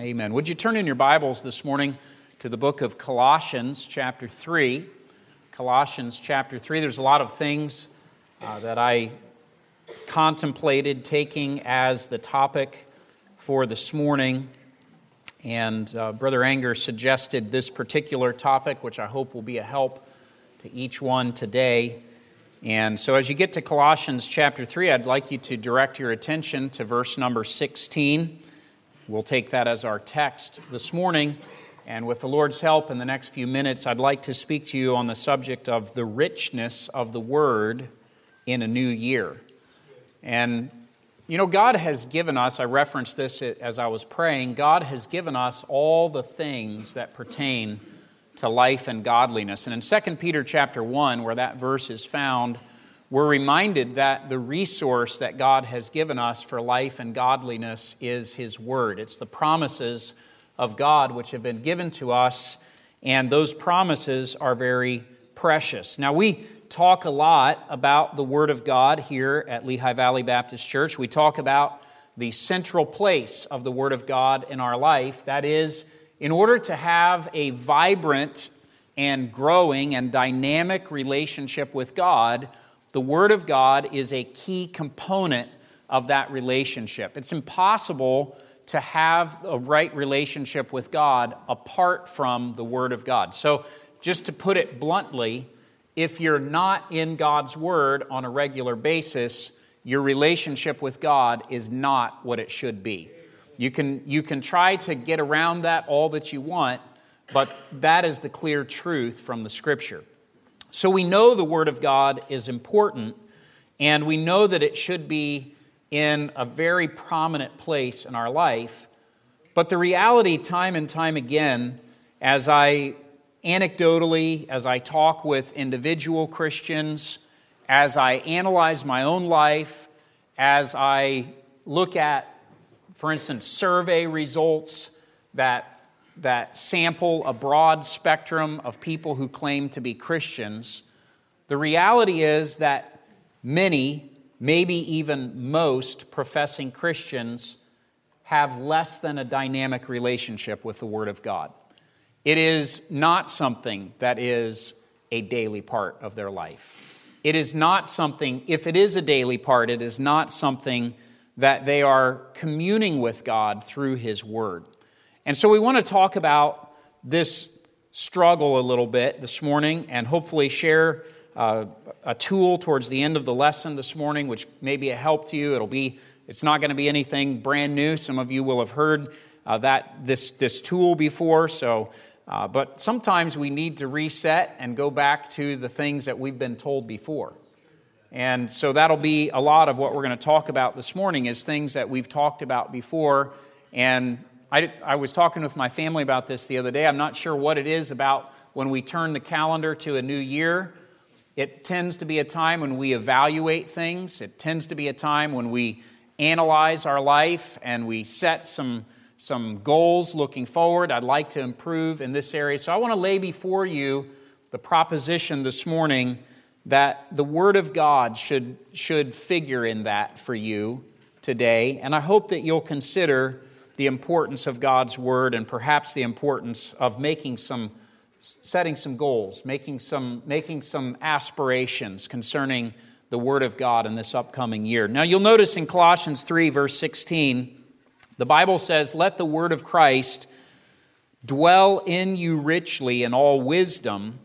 Amen. Would you turn in your Bibles this morning to the book of Colossians, chapter 3? Colossians, chapter 3. There's a lot of things uh, that I contemplated taking as the topic for this morning. And uh, Brother Anger suggested this particular topic, which I hope will be a help to each one today. And so, as you get to Colossians chapter 3, I'd like you to direct your attention to verse number 16. We'll take that as our text this morning. And with the Lord's help, in the next few minutes, I'd like to speak to you on the subject of the richness of the Word in a new year. And, you know, God has given us, I referenced this as I was praying, God has given us all the things that pertain to life and godliness. And in 2 Peter chapter 1, where that verse is found, we're reminded that the resource that God has given us for life and godliness is His Word. It's the promises of God which have been given to us, and those promises are very precious. Now, we talk a lot about the Word of God here at Lehigh Valley Baptist Church. We talk about the central place of the Word of God in our life. That is, in order to have a vibrant and growing and dynamic relationship with God, the Word of God is a key component of that relationship. It's impossible to have a right relationship with God apart from the Word of God. So, just to put it bluntly, if you're not in God's Word on a regular basis, your relationship with God is not what it should be. You can, you can try to get around that all that you want, but that is the clear truth from the scripture. So we know the Word of God is important, and we know that it should be in a very prominent place in our life. But the reality, time and time again, as I anecdotally, as I talk with individual Christians, as I analyze my own life, as I look at for instance, survey results that, that sample a broad spectrum of people who claim to be Christians, the reality is that many, maybe even most, professing Christians have less than a dynamic relationship with the Word of God. It is not something that is a daily part of their life. It is not something, if it is a daily part, it is not something that they are communing with God through His Word. And so we want to talk about this struggle a little bit this morning and hopefully share uh, a tool towards the end of the lesson this morning, which may be a help to you. It'll be, it's not going to be anything brand new. Some of you will have heard uh, that this, this tool before, so uh, but sometimes we need to reset and go back to the things that we've been told before. And so that'll be a lot of what we're going to talk about this morning is things that we've talked about before. And I, I was talking with my family about this the other day. I'm not sure what it is about when we turn the calendar to a new year. It tends to be a time when we evaluate things. It tends to be a time when we analyze our life and we set some, some goals looking forward. I'd like to improve in this area. So I want to lay before you the proposition this morning that the Word of God should, should figure in that for you today. And I hope that you'll consider the importance of God's Word and perhaps the importance of making some, setting some goals, making some, making some aspirations concerning the Word of God in this upcoming year. Now, you'll notice in Colossians 3, verse 16, the Bible says, Let the Word of Christ dwell in you richly in all wisdom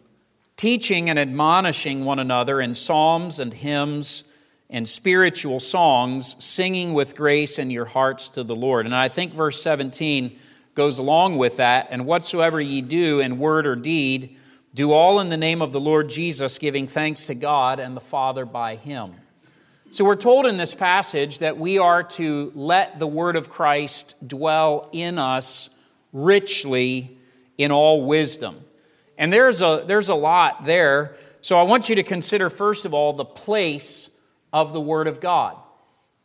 teaching and admonishing one another in psalms and hymns and spiritual songs, singing with grace in your hearts to the Lord. And I think verse 17 goes along with that. And whatsoever ye do in word or deed, do all in the name of the Lord Jesus, giving thanks to God and the Father by him. So we're told in this passage that we are to let the word of Christ dwell in us richly in all wisdom. And there's a, there's a lot there. So I want you to consider, first of all, the place of the Word of God.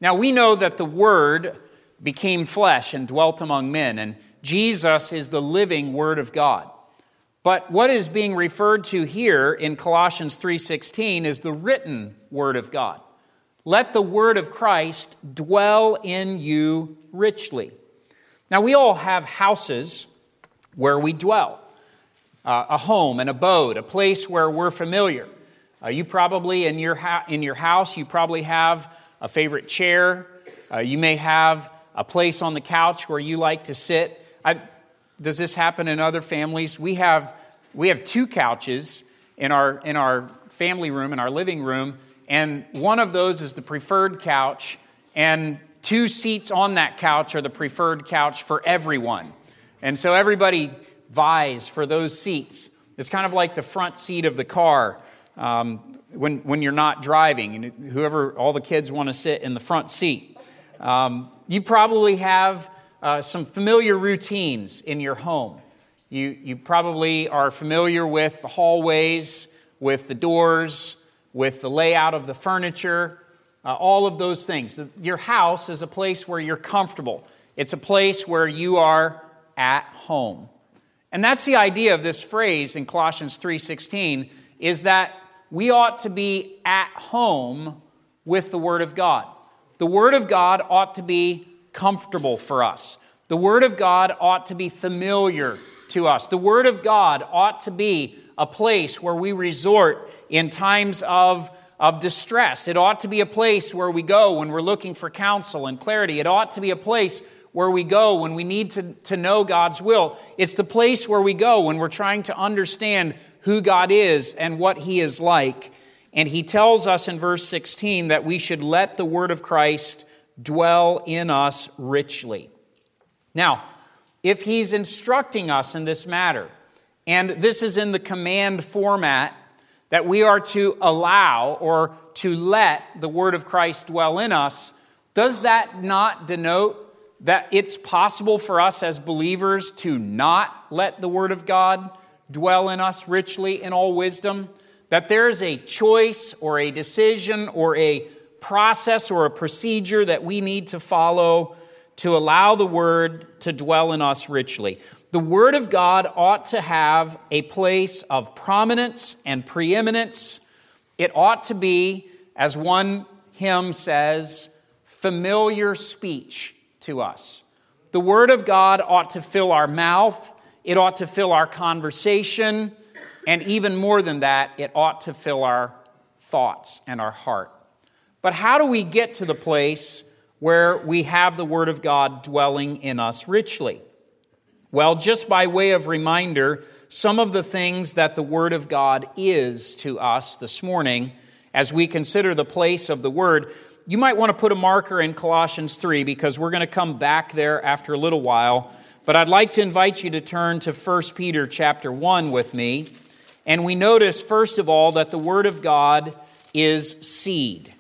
Now, we know that the Word became flesh and dwelt among men, and Jesus is the living Word of God. But what is being referred to here in Colossians 3:16 is the written word of God. Let the word of Christ dwell in you richly. Now, we all have houses where we dwell uh, a home, an abode, a place where we're familiar. Uh, you probably, in your, ha- in your house, you probably have a favorite chair. Uh, you may have a place on the couch where you like to sit. I, does this happen in other families? We have, we have two couches in our, in our family room, in our living room, and one of those is the preferred couch, and two seats on that couch are the preferred couch for everyone. And so everybody vies for those seats. It's kind of like the front seat of the car um, when, when you're not driving, and whoever, all the kids want to sit in the front seat. Um, you probably have uh, some familiar routines in your home. You, you probably are familiar with the hallways, with the doors, with the layout of the furniture, uh, all of those things. Your house is a place where you're comfortable, it's a place where you are at home. And that's the idea of this phrase in Colossians 3:16 is that we ought to be at home with the word of God. The word of God ought to be comfortable for us. The word of God ought to be familiar to us. The word of God ought to be a place where we resort in times of of distress. It ought to be a place where we go when we're looking for counsel and clarity. It ought to be a place where we go when we need to, to know God's will. It's the place where we go when we're trying to understand who God is and what He is like. And He tells us in verse 16 that we should let the Word of Christ dwell in us richly. Now, if He's instructing us in this matter, and this is in the command format, that we are to allow or to let the Word of Christ dwell in us, does that not denote that it's possible for us as believers to not let the Word of God dwell in us richly in all wisdom, that there is a choice or a decision or a process or a procedure that we need to follow to allow the Word to dwell in us richly. The Word of God ought to have a place of prominence and preeminence. It ought to be, as one hymn says, familiar speech to us. The Word of God ought to fill our mouth, it ought to fill our conversation, and even more than that, it ought to fill our thoughts and our heart. But how do we get to the place where we have the Word of God dwelling in us richly? Well, just by way of reminder, some of the things that the Word of God is to us this morning as we consider the place of the Word you might want to put a marker in Colossians 3 because we're going to come back there after a little while. But I'd like to invite you to turn to 1 Peter chapter 1 with me. And we notice, first of all, that the Word of God is seed.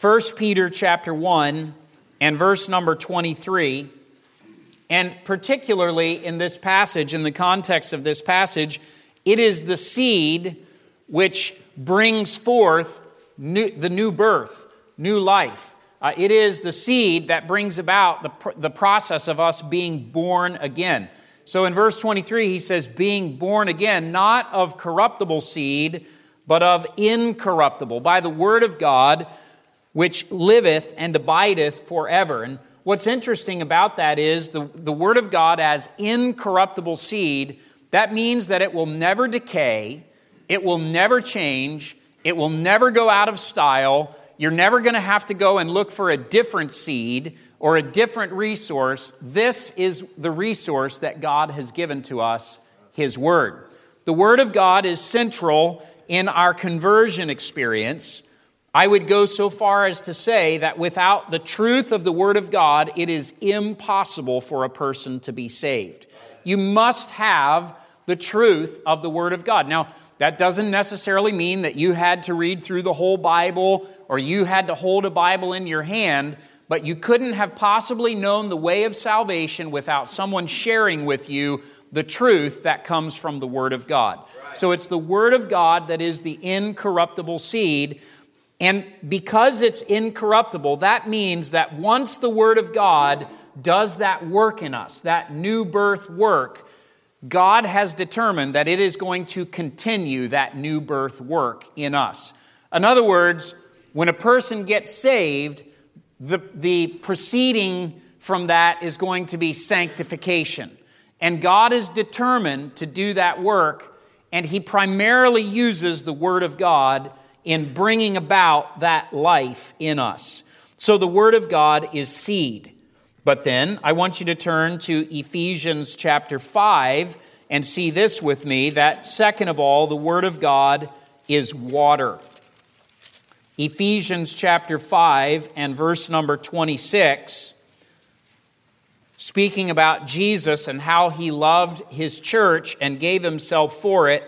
1 Peter chapter 1 and verse number 23. And particularly in this passage, in the context of this passage, it is the seed which brings forth new, the new birth new life. Uh, it is the seed that brings about the, pr- the process of us being born again. So in verse 23, he says, being born again, not of corruptible seed, but of incorruptible, by the word of God, which liveth and abideth forever. And what's interesting about that is the, the word of God as incorruptible seed, that means that it will never decay, it will never change, it will never go out of style you're never going to have to go and look for a different seed or a different resource. This is the resource that God has given to us, His Word. The Word of God is central in our conversion experience. I would go so far as to say that without the truth of the Word of God, it is impossible for a person to be saved. You must have the truth of the Word of God. Now, that doesn't necessarily mean that you had to read through the whole Bible or you had to hold a Bible in your hand, but you couldn't have possibly known the way of salvation without someone sharing with you the truth that comes from the Word of God. Right. So it's the Word of God that is the incorruptible seed. And because it's incorruptible, that means that once the Word of God does that work in us, that new birth work, God has determined that it is going to continue that new birth work in us. In other words, when a person gets saved, the, the preceding from that is going to be sanctification. And God is determined to do that work, and He primarily uses the Word of God in bringing about that life in us. So the Word of God is seed. But then I want you to turn to Ephesians chapter 5 and see this with me that second of all, the Word of God is water. Ephesians chapter 5 and verse number 26, speaking about Jesus and how he loved his church and gave himself for it,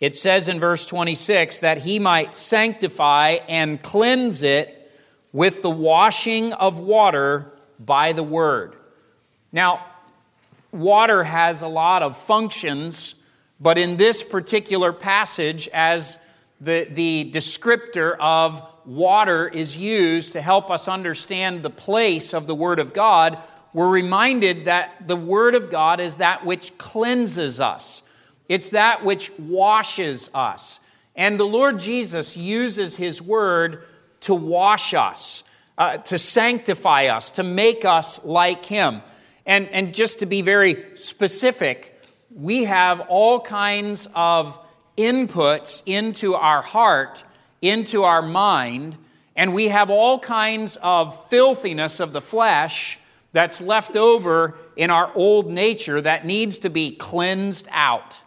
it says in verse 26 that he might sanctify and cleanse it with the washing of water by the word. Now, water has a lot of functions, but in this particular passage, as the, the descriptor of water is used to help us understand the place of the Word of God, we're reminded that the Word of God is that which cleanses us, it's that which washes us. And the Lord Jesus uses His Word to wash us, uh, to sanctify us, to make us like Him. And, and just to be very specific, we have all kinds of inputs into our heart, into our mind, and we have all kinds of filthiness of the flesh that's left over in our old nature that needs to be cleansed out.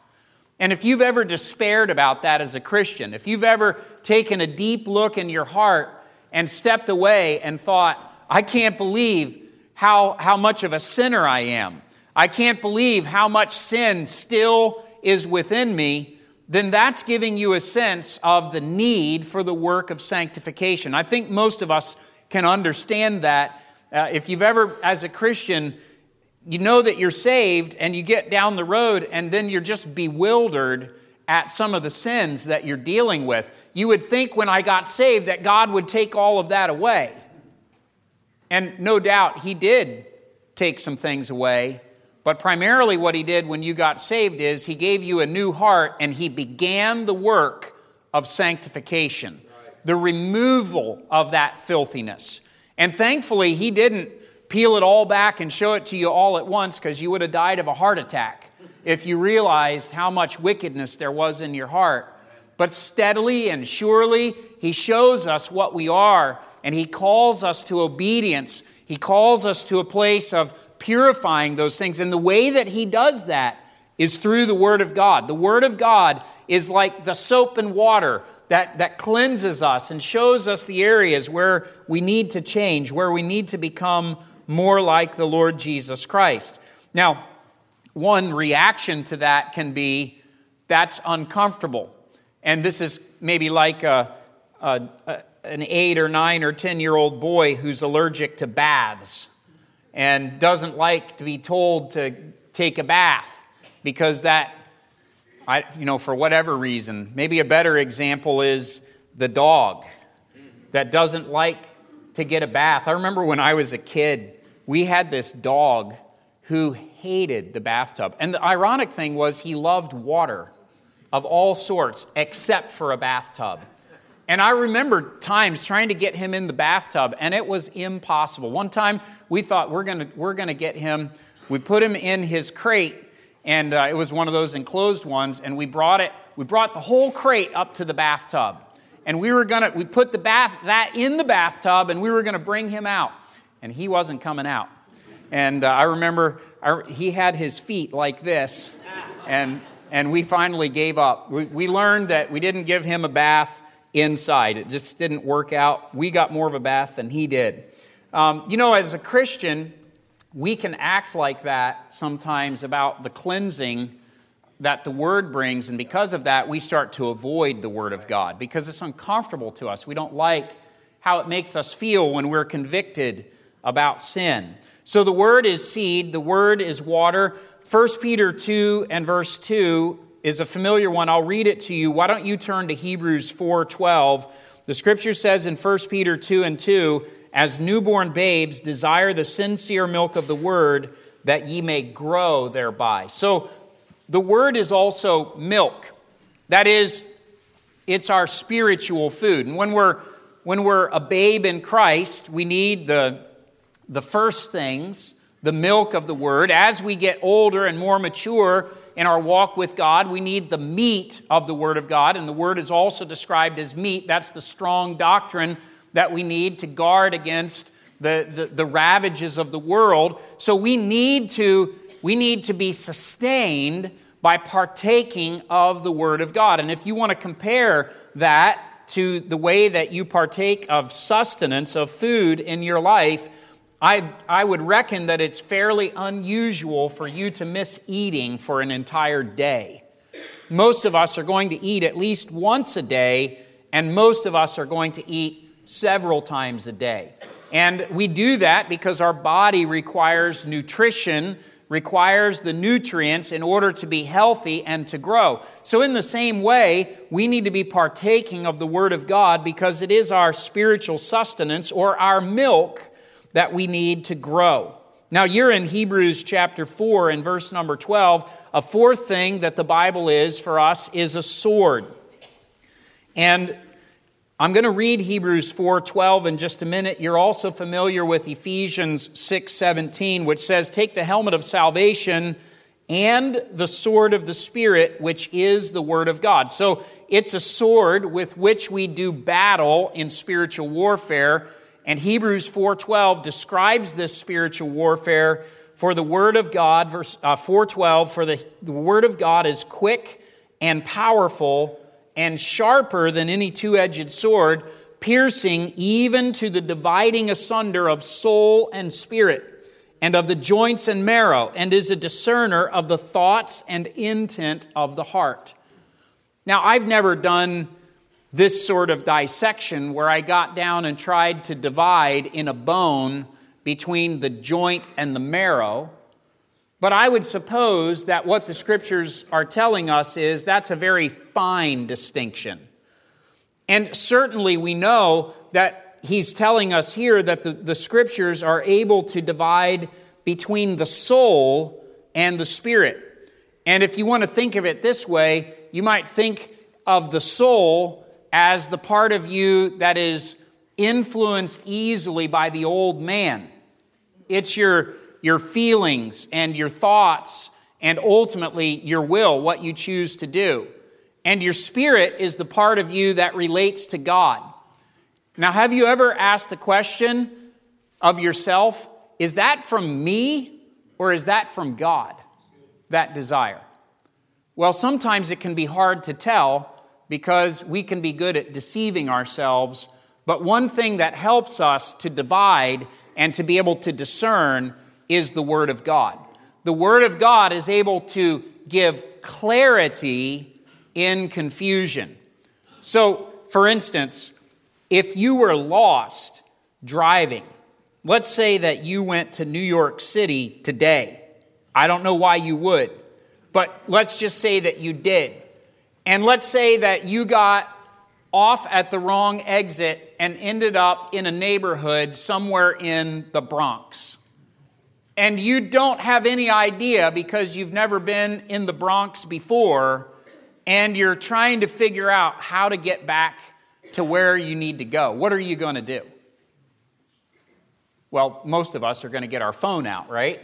And if you've ever despaired about that as a Christian, if you've ever taken a deep look in your heart and stepped away and thought, I can't believe how, how much of a sinner I am, I can't believe how much sin still is within me, then that's giving you a sense of the need for the work of sanctification. I think most of us can understand that. Uh, if you've ever, as a Christian, you know that you're saved and you get down the road and then you're just bewildered at some of the sins that you're dealing with. You would think when I got saved that God would take all of that away. And no doubt He did take some things away. But primarily, what he did when you got saved is he gave you a new heart and he began the work of sanctification, the removal of that filthiness. And thankfully, he didn't peel it all back and show it to you all at once because you would have died of a heart attack if you realized how much wickedness there was in your heart. But steadily and surely, he shows us what we are and he calls us to obedience. He calls us to a place of purifying those things. And the way that he does that is through the Word of God. The Word of God is like the soap and water that, that cleanses us and shows us the areas where we need to change, where we need to become more like the Lord Jesus Christ. Now, one reaction to that can be that's uncomfortable. And this is maybe like a, a, a, an eight or nine or 10 year old boy who's allergic to baths and doesn't like to be told to take a bath because that, I, you know, for whatever reason. Maybe a better example is the dog that doesn't like to get a bath. I remember when I was a kid, we had this dog who hated the bathtub. And the ironic thing was, he loved water of all sorts except for a bathtub. And I remember times trying to get him in the bathtub, and it was impossible. One time we thought we're to we're gonna get him, we put him in his crate, and uh, it was one of those enclosed ones, and we brought it, we brought the whole crate up to the bathtub. And we were gonna, we put the bath, that in the bathtub, and we were gonna bring him out. And he wasn't coming out. And uh, I remember I, he had his feet like this, and, and we finally gave up. We, we learned that we didn't give him a bath inside. It just didn't work out. We got more of a bath than he did. Um, you know, as a Christian, we can act like that sometimes about the cleansing that the Word brings, and because of that, we start to avoid the Word of God because it's uncomfortable to us. We don't like how it makes us feel when we're convicted about sin. So the Word is seed, the Word is water. 1 Peter 2 and verse 2 is a familiar one. I'll read it to you. Why don't you turn to Hebrews 4:12? The scripture says in 1 Peter 2 and 2, as newborn babes desire the sincere milk of the word that ye may grow thereby. So the word is also milk. That is it's our spiritual food. And when we're when we're a babe in Christ, we need the the first things, the milk of the Word. As we get older and more mature in our walk with God, we need the meat of the Word of God. And the Word is also described as meat. That's the strong doctrine that we need to guard against the, the, the ravages of the world. So we need to, we need to be sustained by partaking of the Word of God. And if you want to compare that to the way that you partake of sustenance, of food in your life, I, I would reckon that it's fairly unusual for you to miss eating for an entire day. Most of us are going to eat at least once a day, and most of us are going to eat several times a day. And we do that because our body requires nutrition, requires the nutrients in order to be healthy and to grow. So, in the same way, we need to be partaking of the Word of God because it is our spiritual sustenance or our milk that we need to grow. Now, you're in Hebrews chapter 4 and verse number 12. A fourth thing that the Bible is for us is a sword. And I'm going to read Hebrews 4:12 in just a minute. You're also familiar with Ephesians 6:17 which says take the helmet of salvation and the sword of the spirit which is the word of God. So it's a sword with which we do battle in spiritual warfare and Hebrews 4:12 describes this spiritual warfare for the word of God verse uh, 4:12 for the, the word of God is quick and powerful and sharper than any two-edged sword piercing even to the dividing asunder of soul and spirit and of the joints and marrow and is a discerner of the thoughts and intent of the heart. Now I've never done this sort of dissection where I got down and tried to divide in a bone between the joint and the marrow. But I would suppose that what the scriptures are telling us is that's a very fine distinction. And certainly we know that he's telling us here that the, the scriptures are able to divide between the soul and the spirit. And if you want to think of it this way, you might think of the soul as the part of you that is influenced easily by the old man. It's your, your feelings and your thoughts and ultimately your will, what you choose to do. And your spirit is the part of you that relates to God. Now, have you ever asked a question of yourself? Is that from me or is that from God? That desire. Well, sometimes it can be hard to tell because we can be good at deceiving ourselves. But one thing that helps us to divide and to be able to discern is the Word of God. The Word of God is able to give clarity in confusion. So, for instance, if you were lost driving, let's say that you went to New York City today. I don't know why you would, but let's just say that you did. And let's say that you got off at the wrong exit and ended up in a neighborhood somewhere in the Bronx. And you don't have any idea because you've never been in the Bronx before, and you're trying to figure out how to get back to where you need to go. What are you going to do? Well, most of us are going to get our phone out, right?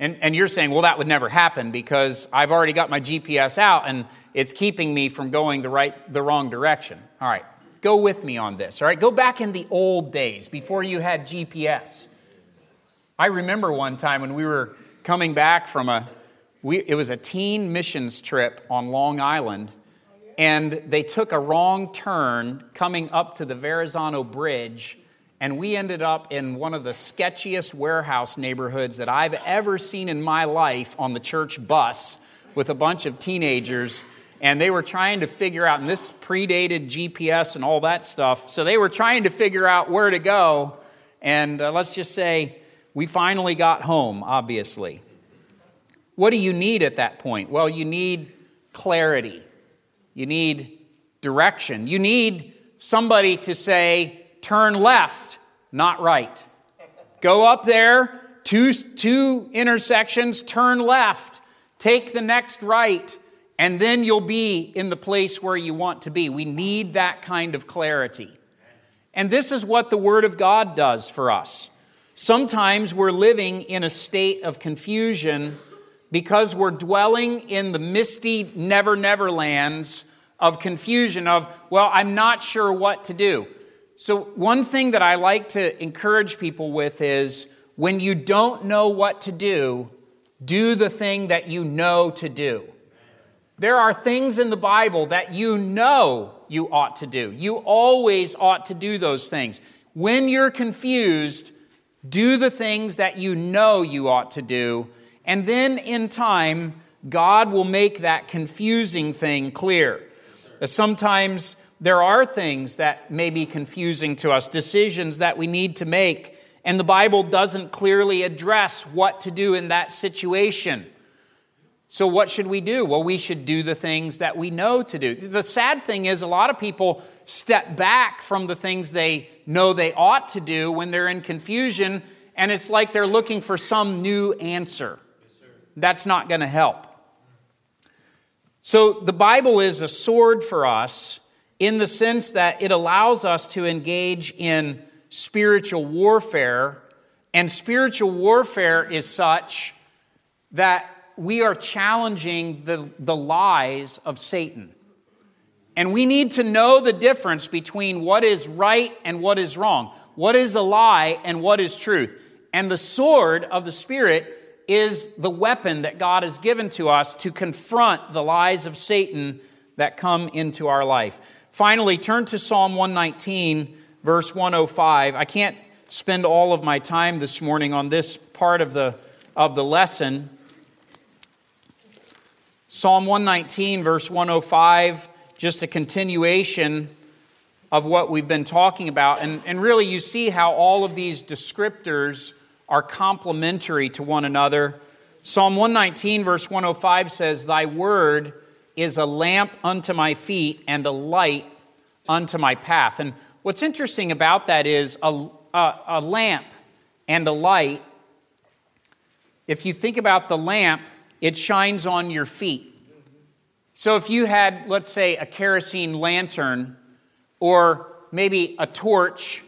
And, and you're saying, well, that would never happen because I've already got my GPS out and it's keeping me from going the, right, the wrong direction. All right, go with me on this. All right, go back in the old days before you had GPS. I remember one time when we were coming back from a, we, it was a teen missions trip on Long Island, and they took a wrong turn coming up to the Verrazano Bridge and we ended up in one of the sketchiest warehouse neighborhoods that I've ever seen in my life on the church bus with a bunch of teenagers. And they were trying to figure out, and this predated GPS and all that stuff. So they were trying to figure out where to go. And uh, let's just say we finally got home, obviously. What do you need at that point? Well, you need clarity, you need direction, you need somebody to say, turn left, not right. Go up there, two, two intersections, turn left, take the next right, and then you'll be in the place where you want to be. We need that kind of clarity. And this is what the Word of God does for us. Sometimes we're living in a state of confusion because we're dwelling in the misty never never lands of confusion of, well, I'm not sure what to do. So, one thing that I like to encourage people with is when you don't know what to do, do the thing that you know to do. There are things in the Bible that you know you ought to do. You always ought to do those things. When you're confused, do the things that you know you ought to do. And then in time, God will make that confusing thing clear. Sometimes there are things that may be confusing to us, decisions that we need to make, and the Bible doesn't clearly address what to do in that situation. So, what should we do? Well, we should do the things that we know to do. The sad thing is, a lot of people step back from the things they know they ought to do when they're in confusion, and it's like they're looking for some new answer. Yes, That's not going to help. So, the Bible is a sword for us in the sense that it allows us to engage in spiritual warfare, and spiritual warfare is such that we are challenging the, the lies of Satan. And we need to know the difference between what is right and what is wrong, what is a lie and what is truth. And the sword of the Spirit is the weapon that God has given to us to confront the lies of Satan that come into our life. Finally, turn to Psalm 119, verse 105. I can't spend all of my time this morning on this part of the, of the lesson. Psalm 119, verse 105, just a continuation of what we've been talking about. And, and really, you see how all of these descriptors are complementary to one another. Psalm 119, verse 105 says, Thy word is a lamp unto my feet and a light unto my path. And what's interesting about that is a, a, a lamp and a light. If you think about the lamp, it shines on your feet. So if you had, let's say, a kerosene lantern or maybe a torch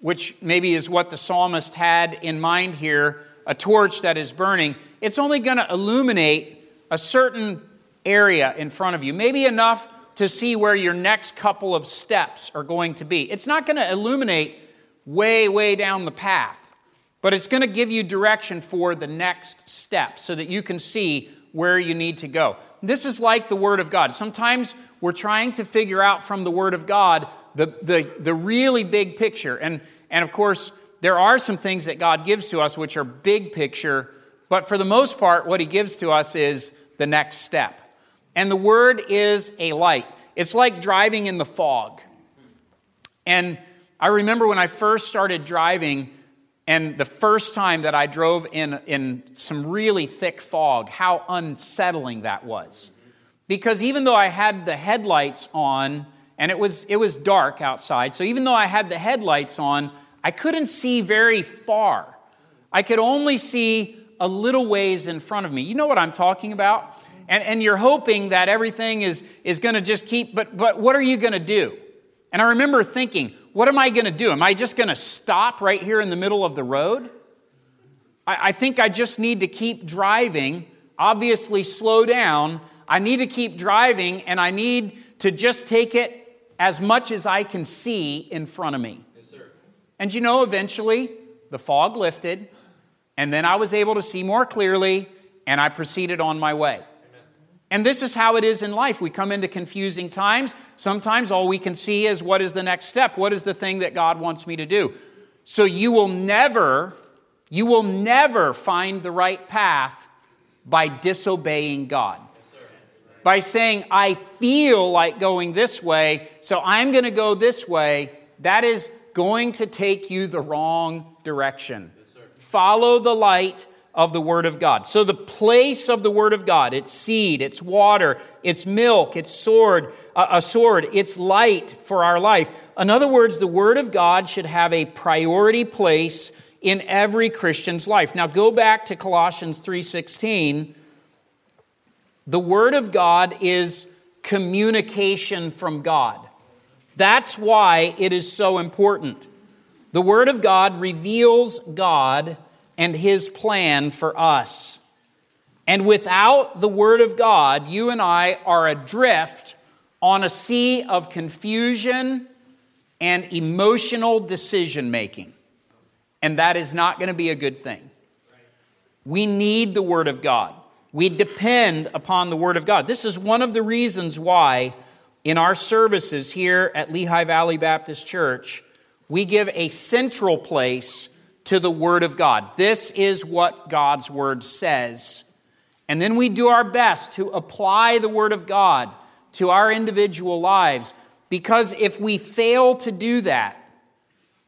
which maybe is what the psalmist had in mind here, a torch that is burning, it's only going to illuminate a certain area in front of you, maybe enough to see where your next couple of steps are going to be. It's not going to illuminate way, way down the path, but it's going to give you direction for the next step so that you can see where you need to go. This is like the Word of God. Sometimes we're trying to figure out from the Word of God the, the, the really big picture. And, and of course, there are some things that God gives to us which are big picture, but for the most part, what He gives to us is the next step. And the Word is a light. It's like driving in the fog. And I remember when I first started driving, and the first time that I drove in, in some really thick fog, how unsettling that was. Because even though I had the headlights on, and it was, it was dark outside. So even though I had the headlights on, I couldn't see very far. I could only see a little ways in front of me. You know what I'm talking about? And, and you're hoping that everything is, is going to just keep, but, but what are you going to do? And I remember thinking, what am I going to do? Am I just going to stop right here in the middle of the road? I, I think I just need to keep driving, obviously slow down. I need to keep driving, and I need to just take it as much as I can see in front of me. Yes, sir. and you know, eventually the fog lifted, and then I was able to see more clearly, and I proceeded on my way. And this is how it is in life. We come into confusing times. Sometimes all we can see is what is the next step? What is the thing that God wants me to do? So you will never, you will never find the right path by disobeying God by saying, I feel like going this way, so I'm going to go this way, that is going to take you the wrong direction. Follow the light of the Word of God. So, the place of the Word of God, its seed, its water, its milk, its sword, a sword, its light for our life. In other words, the Word of God should have a priority place in every Christian's life. Now, go back to Colossians 3:16 the Word of God is communication from God. That's why it is so important. The Word of God reveals God and His plan for us. And without the Word of God, you and I are adrift on a sea of confusion and emotional decision making. And that is not going to be a good thing. We need the Word of God. We depend upon the Word of God. This is one of the reasons why, in our services here at Lehigh Valley Baptist Church, we give a central place to the Word of God. This is what God's Word says. And then we do our best to apply the Word of God to our individual lives. Because if we fail to do that,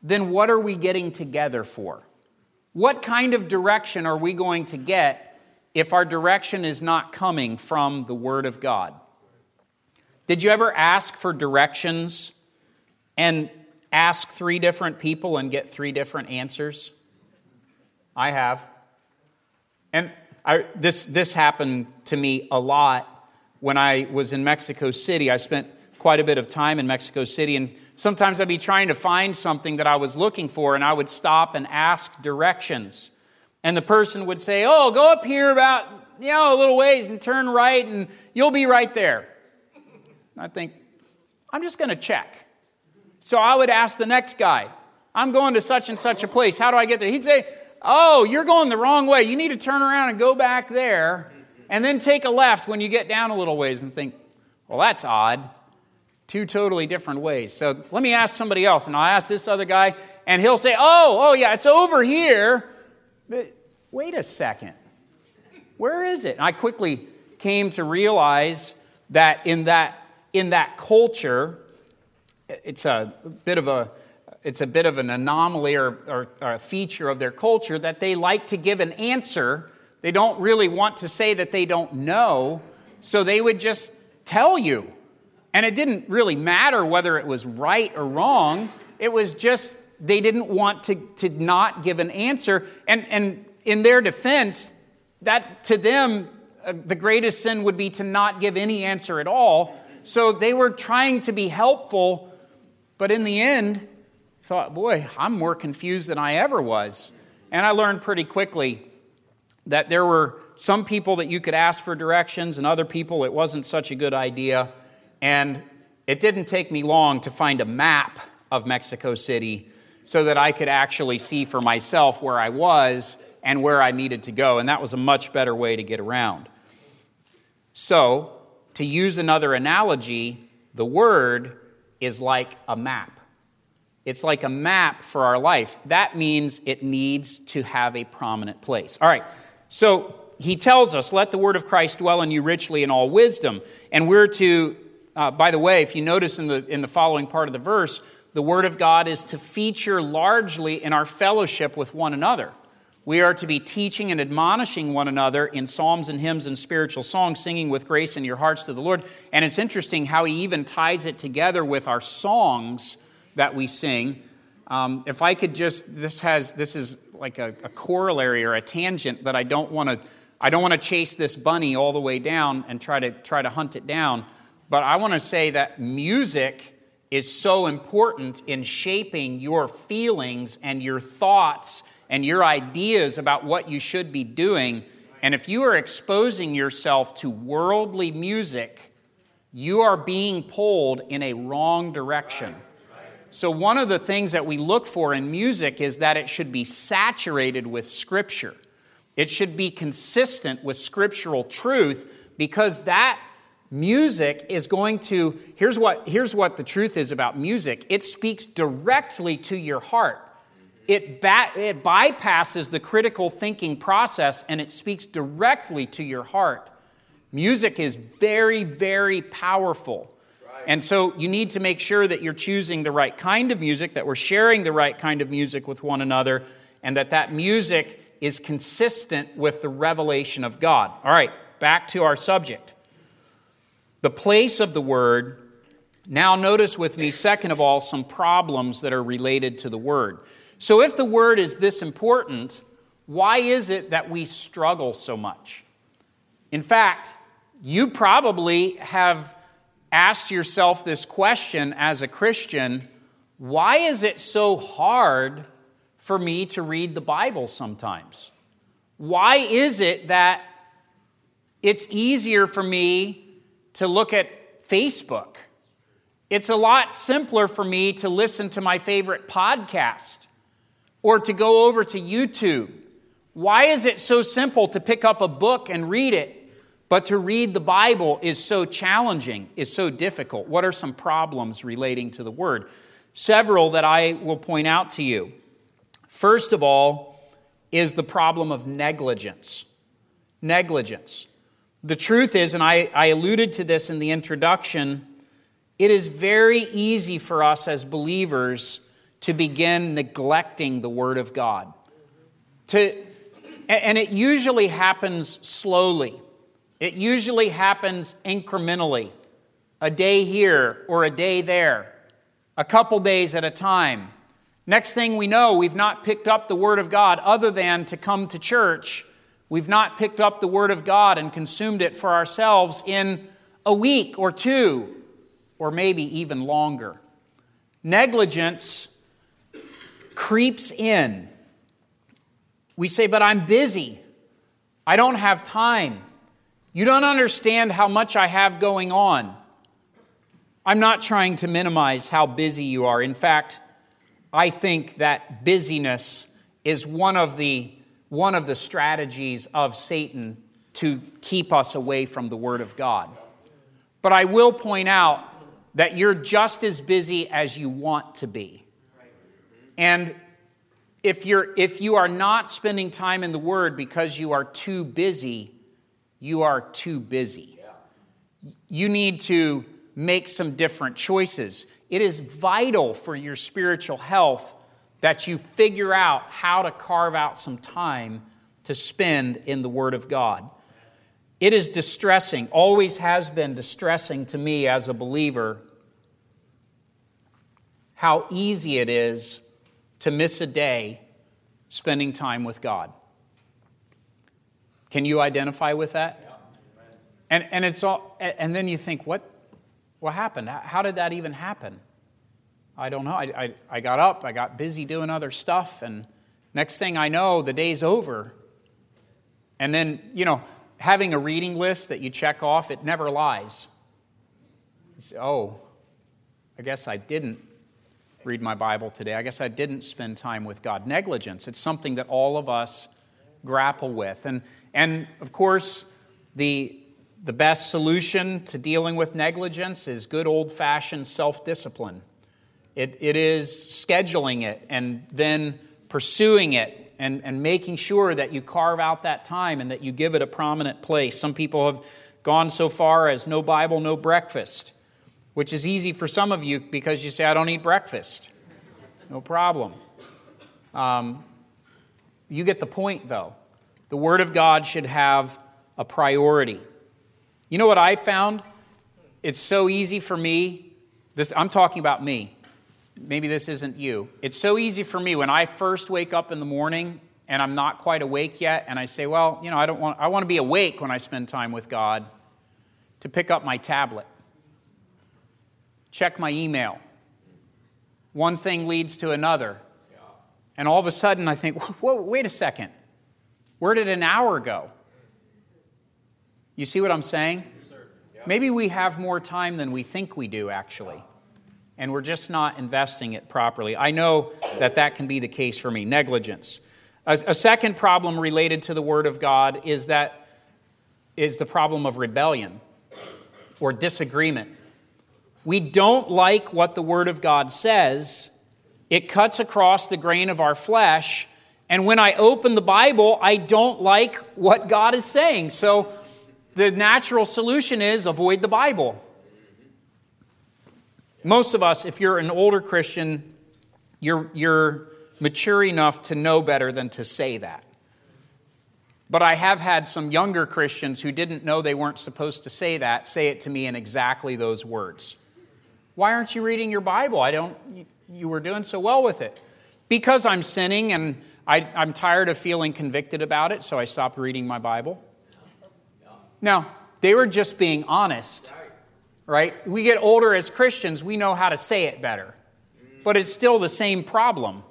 then what are we getting together for? What kind of direction are we going to get if our direction is not coming from the Word of God? Did you ever ask for directions and ask three different people and get three different answers? I have. And I, this, this happened to me a lot when I was in Mexico City. I spent quite a bit of time in Mexico City, and sometimes I'd be trying to find something that I was looking for, and I would stop and ask directions. And the person would say, Oh, go up here about, you know, a little ways and turn right, and you'll be right there. I think, I'm just going to check. So I would ask the next guy, I'm going to such and such a place. How do I get there? He'd say, Oh, you're going the wrong way. You need to turn around and go back there, and then take a left when you get down a little ways and think, Well, that's odd. Two totally different ways. So let me ask somebody else. And I'll ask this other guy, and he'll say, Oh, oh, yeah, it's over here. But wait a second. Where is it? And I quickly came to realize that in that, in that culture, it's a bit of a it's a bit of an anomaly or, or, or, a feature of their culture that they like to give an answer. They don't really want to say that they don't know, so they would just tell you. And it didn't really matter whether it was right or wrong. It was just they didn't want to, to not give an answer. And, and in their defense, that to them, uh, the greatest sin would be to not give any answer at all. So they were trying to be helpful, but in the end, thought, boy, I'm more confused than I ever was. And I learned pretty quickly that there were some people that you could ask for directions, and other people it wasn't such a good idea. And it didn't take me long to find a map of Mexico City so that I could actually see for myself where I was and where I needed to go. And that was a much better way to get around. So, to use another analogy, the Word is like a map. It's like a map for our life. That means it needs to have a prominent place. All right, so he tells us, let the word of Christ dwell in you richly in all wisdom. And we're to uh, by the way, if you notice in the, in the following part of the verse, the Word of God is to feature largely in our fellowship with one another. We are to be teaching and admonishing one another in psalms and hymns and spiritual songs, singing with grace in your hearts to the Lord. And it's interesting how he even ties it together with our songs that we sing. Um, if I could just, this has, this is like a, a corollary or a tangent that I don't want to, I don't want to chase this bunny all the way down and try to try to hunt it down. But I want to say that music is so important in shaping your feelings and your thoughts and your ideas about what you should be doing. And if you are exposing yourself to worldly music, you are being pulled in a wrong direction. So, one of the things that we look for in music is that it should be saturated with Scripture. It should be consistent with scriptural truth because that music is going to here's what here's what the truth is about music. It speaks directly to your heart. It, ba- it bypasses the critical thinking process and it speaks directly to your heart. Music is very very powerful. And so you need to make sure that you're choosing the right kind of music that we're sharing the right kind of music with one another and that that music is consistent with the revelation of god. All right back to our subject the place of the word. Now, notice with me, second of all, some problems that are related to the word. So, if the word is this important, why is it that we struggle so much? In fact, you probably have asked yourself this question as a Christian why is it so hard for me to read the Bible sometimes? Why is it that it's easier for me to look at Facebook? It's a lot simpler for me to listen to my favorite podcast or to go over to YouTube. Why is it so simple to pick up a book and read it, but to read the Bible is so challenging, is so difficult? What are some problems relating to the Word? Several that I will point out to you. First of all, is the problem of negligence. Negligence. The truth is, and I, I alluded to this in the introduction, it is very easy for us as believers to begin neglecting the Word of God. To, and it usually happens slowly, it usually happens incrementally, a day here or a day there, a couple days at a time. Next thing we know, we've not picked up the Word of God other than to come to church. We've not picked up the Word of God and consumed it for ourselves in a week or two, or maybe even longer. Negligence creeps in. We say, But I'm busy. I don't have time. You don't understand how much I have going on. I'm not trying to minimize how busy you are. In fact, I think that busyness is one of the, one of the strategies of Satan to keep us away from the Word of God. But I will point out that you're just as busy as you want to be. And if, you're, if you are not spending time in the Word because you are too busy, you are too busy. You need to make some different choices. It is vital for your spiritual health that you figure out how to carve out some time to spend in the Word of God. It is distressing, always has been distressing to me as a believer, how easy it is to miss a day spending time with God. Can you identify with that? And, and, it's all, and then you think, what, what happened? How did that even happen? I don't know. I, I, I got up, I got busy doing other stuff, and next thing I know, the day's over. And then, you know, having a reading list that you check off, it never lies. Say, oh, I guess I didn't read my Bible today. I guess I didn't spend time with God. Negligence, it's something that all of us grapple with. And, and of course, the, the best solution to dealing with negligence is good old fashioned self discipline. It, it is scheduling it and then pursuing it and, and making sure that you carve out that time and that you give it a prominent place. Some people have gone so far as no Bible, no breakfast which is easy for some of you because you say, I don't eat breakfast. No problem. Um, you get the point, though. The Word of God should have a priority. You know what I found? It's so easy for me. This, I'm talking about me. Maybe this isn't you. It's so easy for me when I first wake up in the morning and I'm not quite awake yet, and I say, Well, you know, I don't want I want to be awake when I spend time with God, to pick up my tablet check my email. One thing leads to another. And all of a sudden, I think, whoa, wait a second. Where did an hour go? You see what I'm saying? Maybe we have more time than we think we do, actually. And we're just not investing it properly. I know that that can be the case for me negligence. A, a second problem related to the Word of God is that is the problem of rebellion or disagreement. We don't like what the Word of God says. It cuts across the grain of our flesh. And when I open the Bible, I don't like what God is saying. So the natural solution is avoid the Bible. Most of us, if you're an older Christian, you're, you're mature enough to know better than to say that. But I have had some younger Christians who didn't know they weren't supposed to say that say it to me in exactly those words. Why aren't you reading your Bible? I don't, you were doing so well with it. Because I'm sinning and I, am tired of feeling convicted about it, so I stopped reading my Bible. Now, they were just being honest, right? We get older as Christians, we know how to say it better. but it's still the same problem.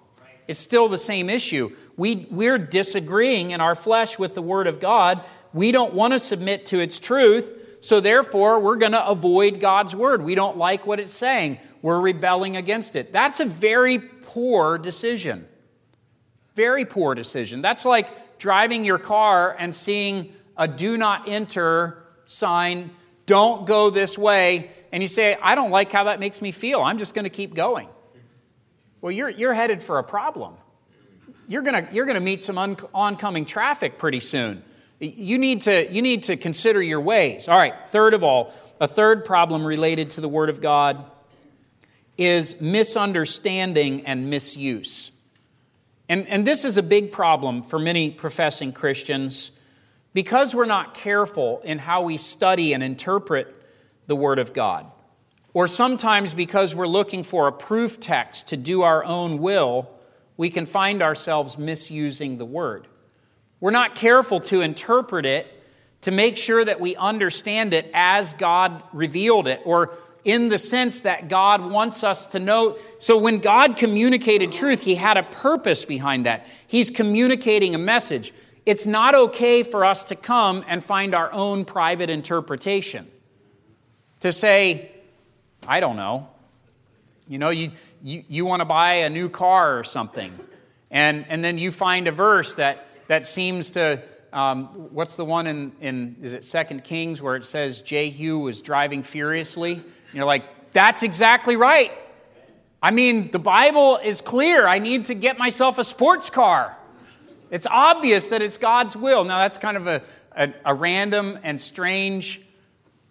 It's still the same issue. We, we're disagreeing in our flesh with the Word of God. We don't want to submit to its truth, so therefore we're going to avoid God's Word. We don't like what it's saying. We're rebelling against it. That's a very poor decision. Very poor decision. That's like driving your car and seeing a do not enter sign, don't go this way, and you say, I don't like how that makes me feel. I'm just going to keep going. Well, you're, you're headed for a problem. You're going you're to meet some un- oncoming traffic pretty soon. You need, to, you need to consider your ways. All right, third of all, a third problem related to the Word of God is misunderstanding and misuse. And, and this is a big problem for many professing Christians because we're not careful in how we study and interpret the Word of God. Or sometimes because we're looking for a proof text to do our own will, we can find ourselves misusing the Word. We're not careful to interpret it to make sure that we understand it as God revealed it, or in the sense that God wants us to know. So when God communicated truth, He had a purpose behind that. He's communicating a message. It's not okay for us to come and find our own private interpretation. To say, I don't know, you know, you, you, you want to buy a new car or something, and, and then you find a verse that, that seems to um, what's the one in, in is it Second Kings where it says Jehu was driving furiously? And you're like, that's exactly right. I mean, the Bible is clear. I need to get myself a sports car. It's obvious that it's God's will. Now, that's kind of a, a, a random and strange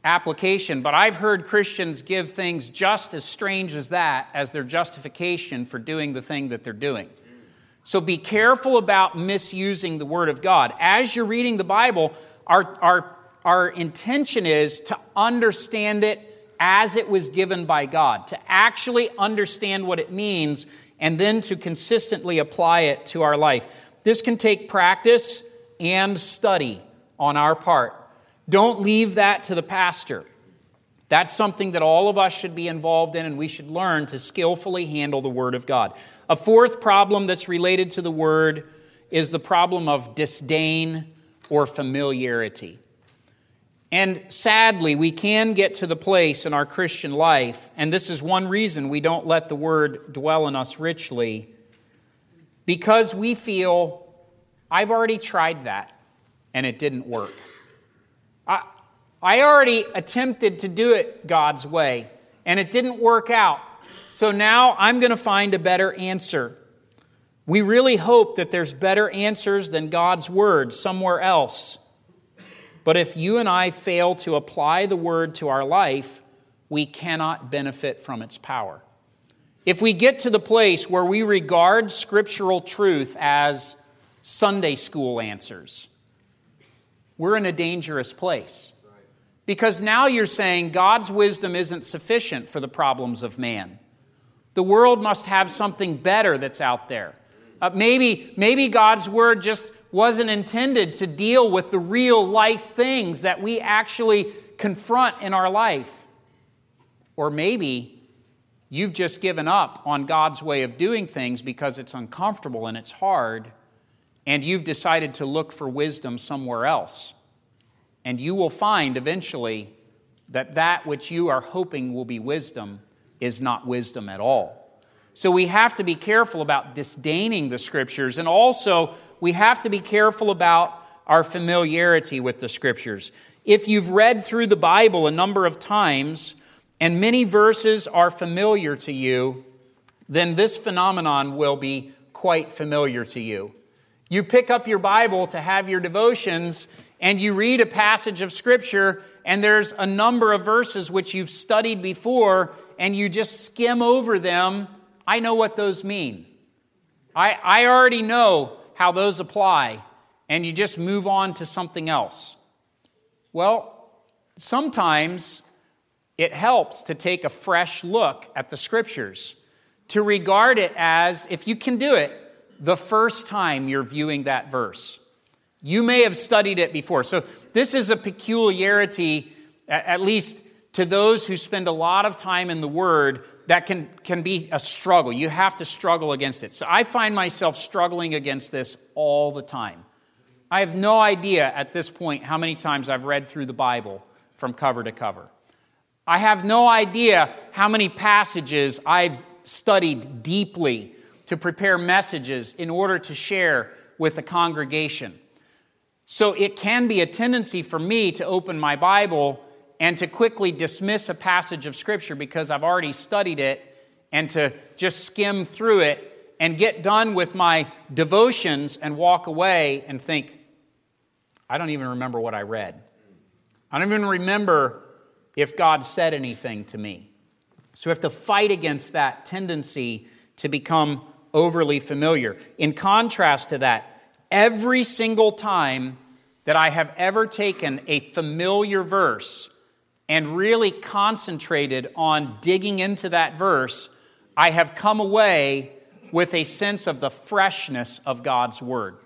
application, but I've heard Christians give things just as strange as that as their justification for doing the thing that they're doing. So be careful about misusing the Word of God. As you're reading the Bible, our, our, our intention is to understand it as it was given by God, to actually understand what it means, and then to consistently apply it to our life. This can take practice and study on our part. Don't leave that to the pastor. That's something that all of us should be involved in, and we should learn to skillfully handle the Word of God. A fourth problem that's related to the Word is the problem of disdain or familiarity. And sadly, we can get to the place in our Christian life, and this is one reason we don't let the Word dwell in us richly, because we feel, I've already tried that and it didn't work. I, I already attempted to do it God's way and it didn't work out. So now I'm going to find a better answer. We really hope that there's better answers than God's word somewhere else. But if you and I fail to apply the word to our life, we cannot benefit from its power. If we get to the place where we regard scriptural truth as Sunday school answers, we're in a dangerous place. Because now you're saying God's wisdom isn't sufficient for the problems of man. The world must have something better that's out there. Uh, maybe, maybe God's word just wasn't intended to deal with the real life things that we actually confront in our life. Or maybe You've just given up on God's way of doing things because it's uncomfortable and it's hard, and you've decided to look for wisdom somewhere else. And you will find eventually that that which you are hoping will be wisdom is not wisdom at all. So we have to be careful about disdaining the scriptures, and also we have to be careful about our familiarity with the scriptures. If you've read through the Bible a number of times, and many verses are familiar to you, then this phenomenon will be quite familiar to you. You pick up your Bible to have your devotions, and you read a passage of Scripture, and there's a number of verses which you've studied before, and you just skim over them. I know what those mean. I, I already know how those apply, and you just move on to something else. Well, sometimes it helps to take a fresh look at the scriptures, to regard it as, if you can do it, the first time you're viewing that verse. You may have studied it before. So, this is a peculiarity, at least to those who spend a lot of time in the Word, that can, can be a struggle. You have to struggle against it. So I find myself struggling against this all the time. I have no idea at this point how many times I've read through the Bible from cover to cover. I have no idea how many passages I've studied deeply to prepare messages in order to share with the congregation. So it can be a tendency for me to open my Bible and to quickly dismiss a passage of Scripture because I've already studied it and to just skim through it and get done with my devotions and walk away and think, I don't even remember what I read. I don't even remember if God said anything to me. So we have to fight against that tendency to become overly familiar. In contrast to that, every single time that I have ever taken a familiar verse and really concentrated on digging into that verse, I have come away with a sense of the freshness of God's Word.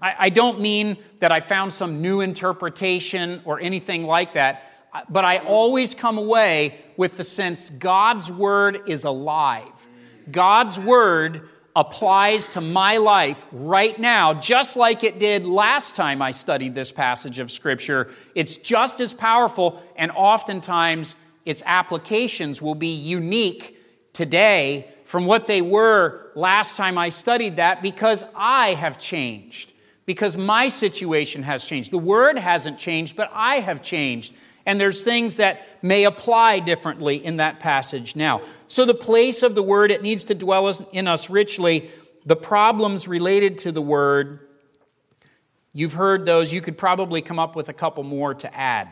I, don't mean that I found some new interpretation or anything like that but I always come away with the sense God's word is alive. God's word applies to my life right now, just like it did last time I studied this passage of Scripture. It's just as powerful, and oftentimes its applications will be unique today from what they were last time I studied that because I have changed, because my situation has changed. The Word hasn't changed, but I have changed and there's things that may apply differently in that passage now. So, the place of the word, it needs to dwell in us richly. The problems related to the word, you've heard those. You could probably come up with a couple more to add.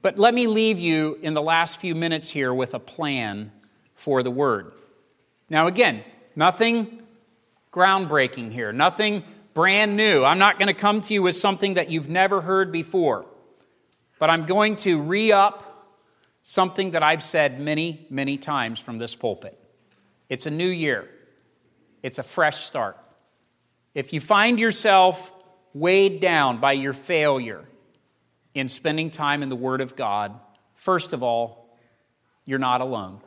But let me leave you in the last few minutes here with a plan for the word. Now, again, nothing groundbreaking here, nothing brand new. I'm not going to come to you with something that you've never heard before. But I'm going to re up something that I've said many, many times from this pulpit. It's a new year, it's a fresh start. If you find yourself weighed down by your failure in spending time in the Word of God, first of all, you're not alone.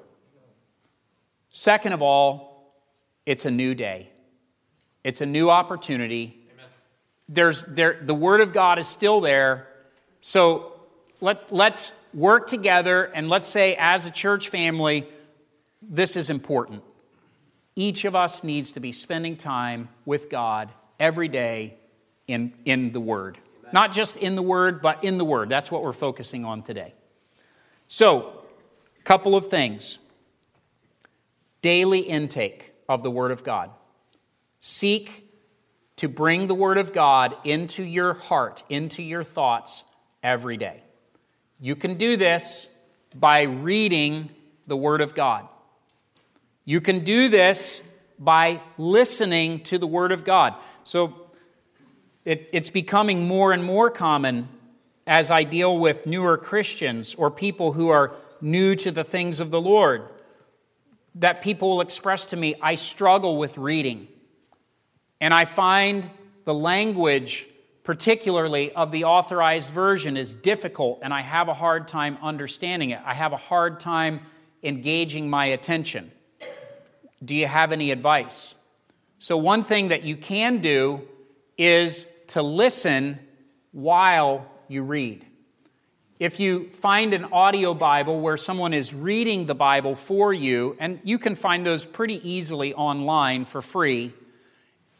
Second of all, it's a new day. It's a new opportunity. There's, there, the Word of God is still there. So let, let's work together and let's say, as a church family, this is important. Each of us needs to be spending time with God every day in, in the Word. Amen. Not just in the Word, but in the Word. That's what we're focusing on today. So, a couple of things daily intake of the Word of God. Seek to bring the Word of God into your heart, into your thoughts every day. You can do this by reading the Word of God. You can do this by listening to the Word of God. So it, it's becoming more and more common as I deal with newer Christians or people who are new to the things of the Lord that people will express to me, I struggle with reading. And I find the language particularly of the authorized version, is difficult and I have a hard time understanding it. I have a hard time engaging my attention. Do you have any advice? So, one thing that you can do is to listen while you read. If you find an audio Bible where someone is reading the Bible for you, and you can find those pretty easily online for free,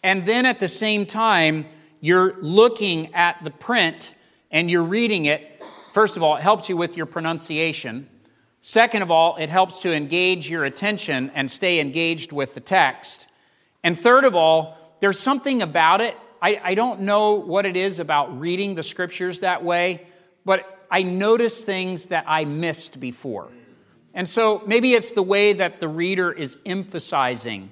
and then at the same time, you're looking at the print and you're reading it, first of all, it helps you with your pronunciation. Second of all, it helps to engage your attention and stay engaged with the text. And third of all, there's something about it. I, I don't know what it is about reading the scriptures that way, but I notice things that I missed before. And so maybe it's the way that the reader is emphasizing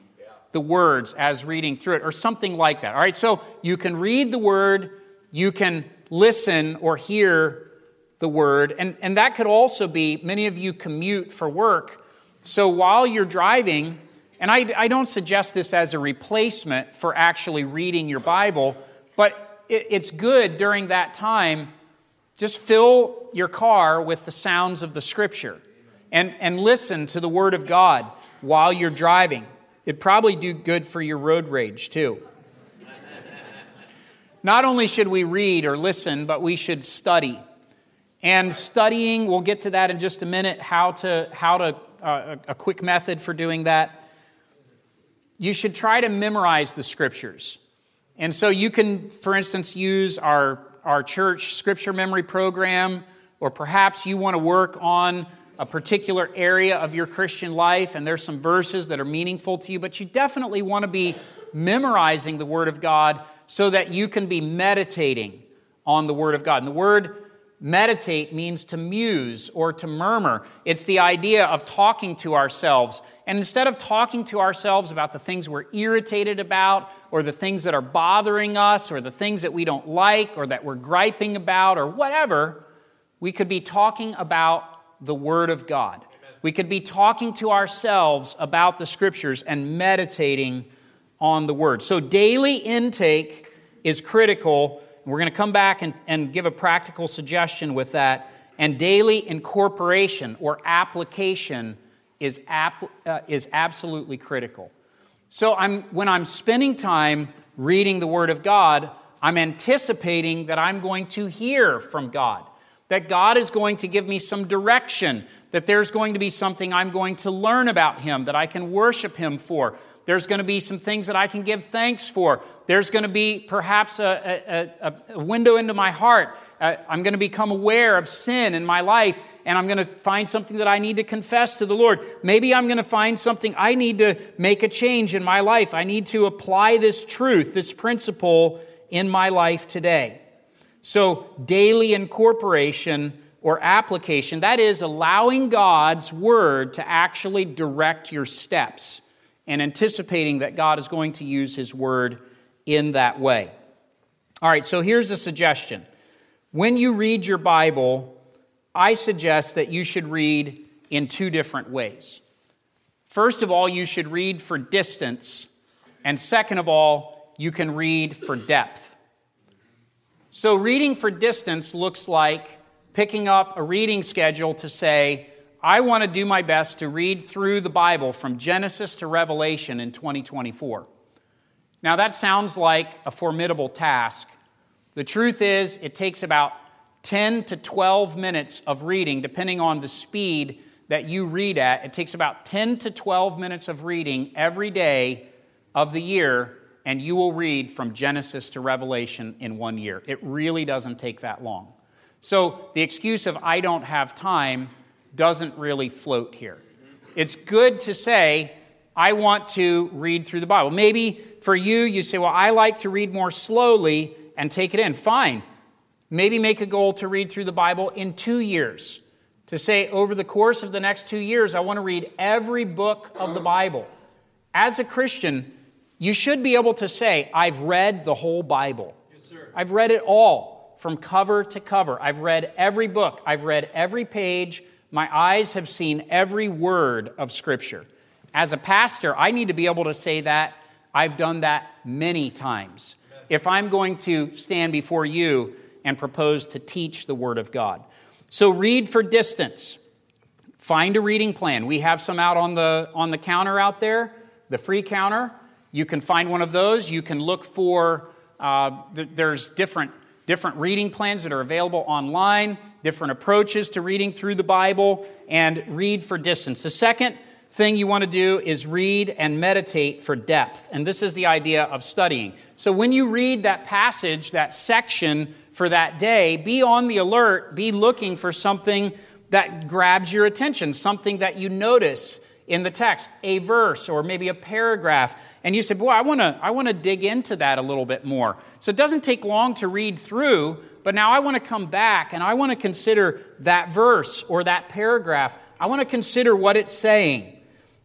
the words as reading through it, or something like that. All right, so you can read the word, you can listen or hear the word, and, and that could also be many of you commute for work. So while you're driving, and I, I don't suggest this as a replacement for actually reading your Bible, but it, it's good during that time Just fill your car with the sounds of the Scripture and, and listen to the Word of God while you're driving. It'd probably do good for your road rage, too. Not only should we read or listen, but we should study. And studying, we'll get to that in just a minute, how to, how to uh, a quick method for doing that. You should try to memorize the scriptures. And so you can, for instance, use our, our church scripture memory program, or perhaps you want to work on a particular area of your Christian life and there's some verses that are meaningful to you, but you definitely want to be memorizing the Word of God so that you can be meditating on the Word of God. And the word meditate means to muse or to murmur. It's the idea of talking to ourselves. And instead of talking to ourselves about the things we're irritated about, or the things that are bothering us, or the things that we don't like, or that we're griping about, or whatever, we could be talking about the Word of God. We could be talking to ourselves about the Scriptures and meditating on the Word. So, daily intake is critical. We're going to come back and, and give a practical suggestion with that. And daily incorporation or application is, ap- uh, is absolutely critical. So, I'm, when I'm spending time reading the Word of God, I'm anticipating that I'm going to hear from God that God is going to give me some direction, that there's going to be something I'm going to learn about Him, that I can worship Him for. There's going to be some things that I can give thanks for. There's going to be perhaps a, a, a window into my heart. Uh, I'm going to become aware of sin in my life, and I'm going to find something that I need to confess to the Lord. Maybe I'm going to find something I need to make a change in my life. I need to apply this truth, this principle in my life today. So, daily incorporation or application, that is allowing God's word to actually direct your steps and anticipating that God is going to use his word in that way. All right, so here's a suggestion. When you read your Bible, I suggest that you should read in two different ways. First of all, you should read for distance, and second of all, you can read for depth. So, reading for distance looks like picking up a reading schedule to say, I want to do my best to read through the Bible from Genesis to Revelation in 2024. Now, that sounds like a formidable task. The truth is, it takes about 10 to 12 minutes of reading, depending on the speed that you read at. It takes about 10 to 12 minutes of reading every day of the year and you will read from Genesis to Revelation in one year. It really doesn't take that long. So the excuse of I don't have time doesn't really float here. It's good to say, I want to read through the Bible. Maybe for you, you say, Well, I like to read more slowly and take it in. Fine. Maybe make a goal to read through the Bible in two years. To say, over the course of the next two years, I want to read every book of the Bible. As a Christian, you should be able to say, I've read the whole Bible. Yes, I've read it all from cover to cover. I've read every book, I've read every page. My eyes have seen every word of Scripture. As a pastor, I need to be able to say that. I've done that many times. If I'm going to stand before you and propose to teach the Word of God. So read for distance. Find a reading plan. We have some out on the, on the counter out there, the free counter. You can find one of those. You can look for, uh, there's different, different reading plans that are available online, different approaches to reading through the Bible, and read for distance. The second thing you want to do is read and meditate for depth. And this is the idea of studying. So when you read that passage, that section for that day, be on the alert, be looking for something that grabs your attention, something that you notice in the text, a verse or maybe a paragraph, and you say, Boy, I want to I wanna dig into that a little bit more. So it doesn't take long to read through, but now I want to come back and I want to consider that verse or that paragraph. I want to consider what it's saying.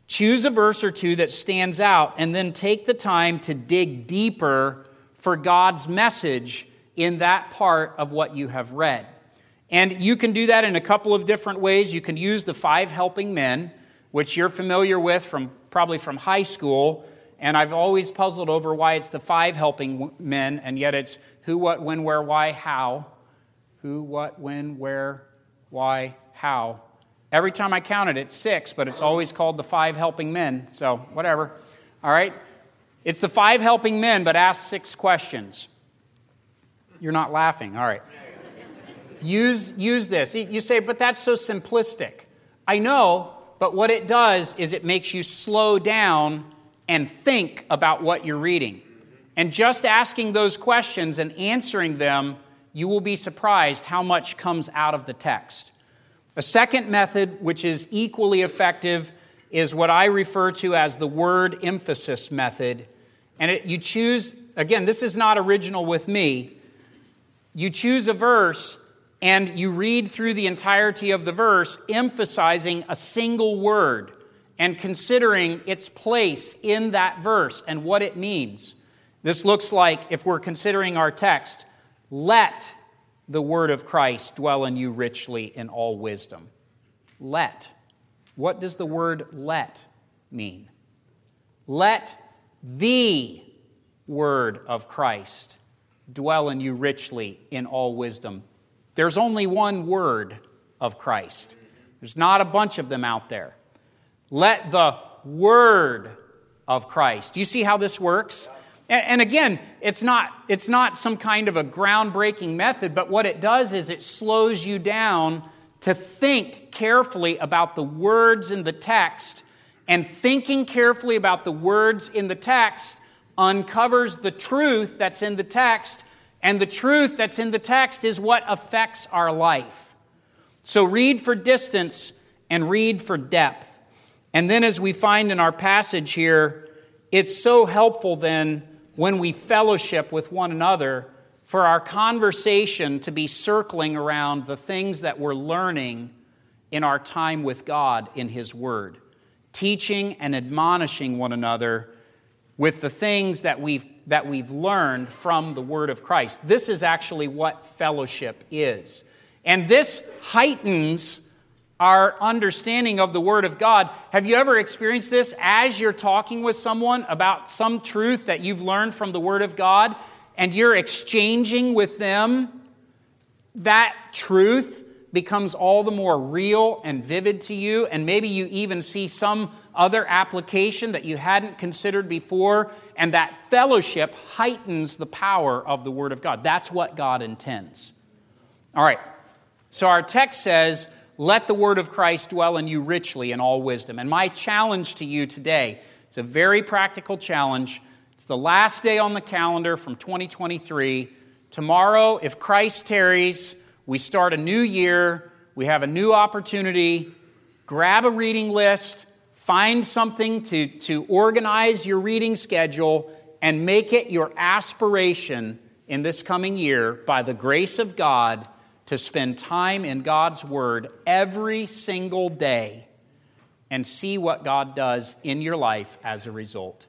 Choose a verse or two that stands out, and then take the time to dig deeper for God's message in that part of what you have read. And you can do that in a couple of different ways. You can use the five helping men which you're familiar with from probably from high school. And I've always puzzled over why it's the five helping men, and yet it's who, what, when, where, why, how. Who, what, when, where, why, how. Every time I counted it, six, but it's always called the five helping men, so whatever. All right? It's the five helping men, but ask six questions. You're not laughing. All right. use, use this. You say, but that's so simplistic. I know, but what it does is it makes you slow down and think about what you're reading. And just asking those questions and answering them, you will be surprised how much comes out of the text. A second method, which is equally effective, is what I refer to as the word emphasis method. And it, you choose, again, this is not original with me. You choose a verse and you read through the entirety of the verse, emphasizing a single word and considering its place in that verse and what it means. This looks like, if we're considering our text, let the word of Christ dwell in you richly in all wisdom. Let. What does the word let mean? Let the word of Christ dwell in you richly in all wisdom. There's only one word of Christ, there's not a bunch of them out there. Let the word of Christ. Do you see how this works? And, again, it's not, it's not some kind of a groundbreaking method, but what it does is it slows you down to think carefully about the words in the text. And thinking carefully about the words in the text uncovers the truth that's in the text, and the truth that's in the text is what affects our life. So read for distance and read for depth. And then, as we find in our passage here, it's so helpful then when we fellowship with one another for our conversation to be circling around the things that we're learning in our time with God in His Word, teaching and admonishing one another with the things that we've, that we've learned from the Word of Christ. This is actually what fellowship is. And this heightens our understanding of the Word of God. Have you ever experienced this as you're talking with someone about some truth that you've learned from the Word of God and you're exchanging with them? That truth becomes all the more real and vivid to you, and maybe you even see some other application that you hadn't considered before, and that fellowship heightens the power of the Word of God. That's what God intends. All right, so our text says, let the word of Christ dwell in you richly in all wisdom. And my challenge to you today, it's a very practical challenge. It's the last day on the calendar from 2023. Tomorrow, if Christ tarries, we start a new year, we have a new opportunity. Grab a reading list, find something to, to organize your reading schedule, and make it your aspiration in this coming year by the grace of God to spend time in God's Word every single day and see what God does in your life as a result.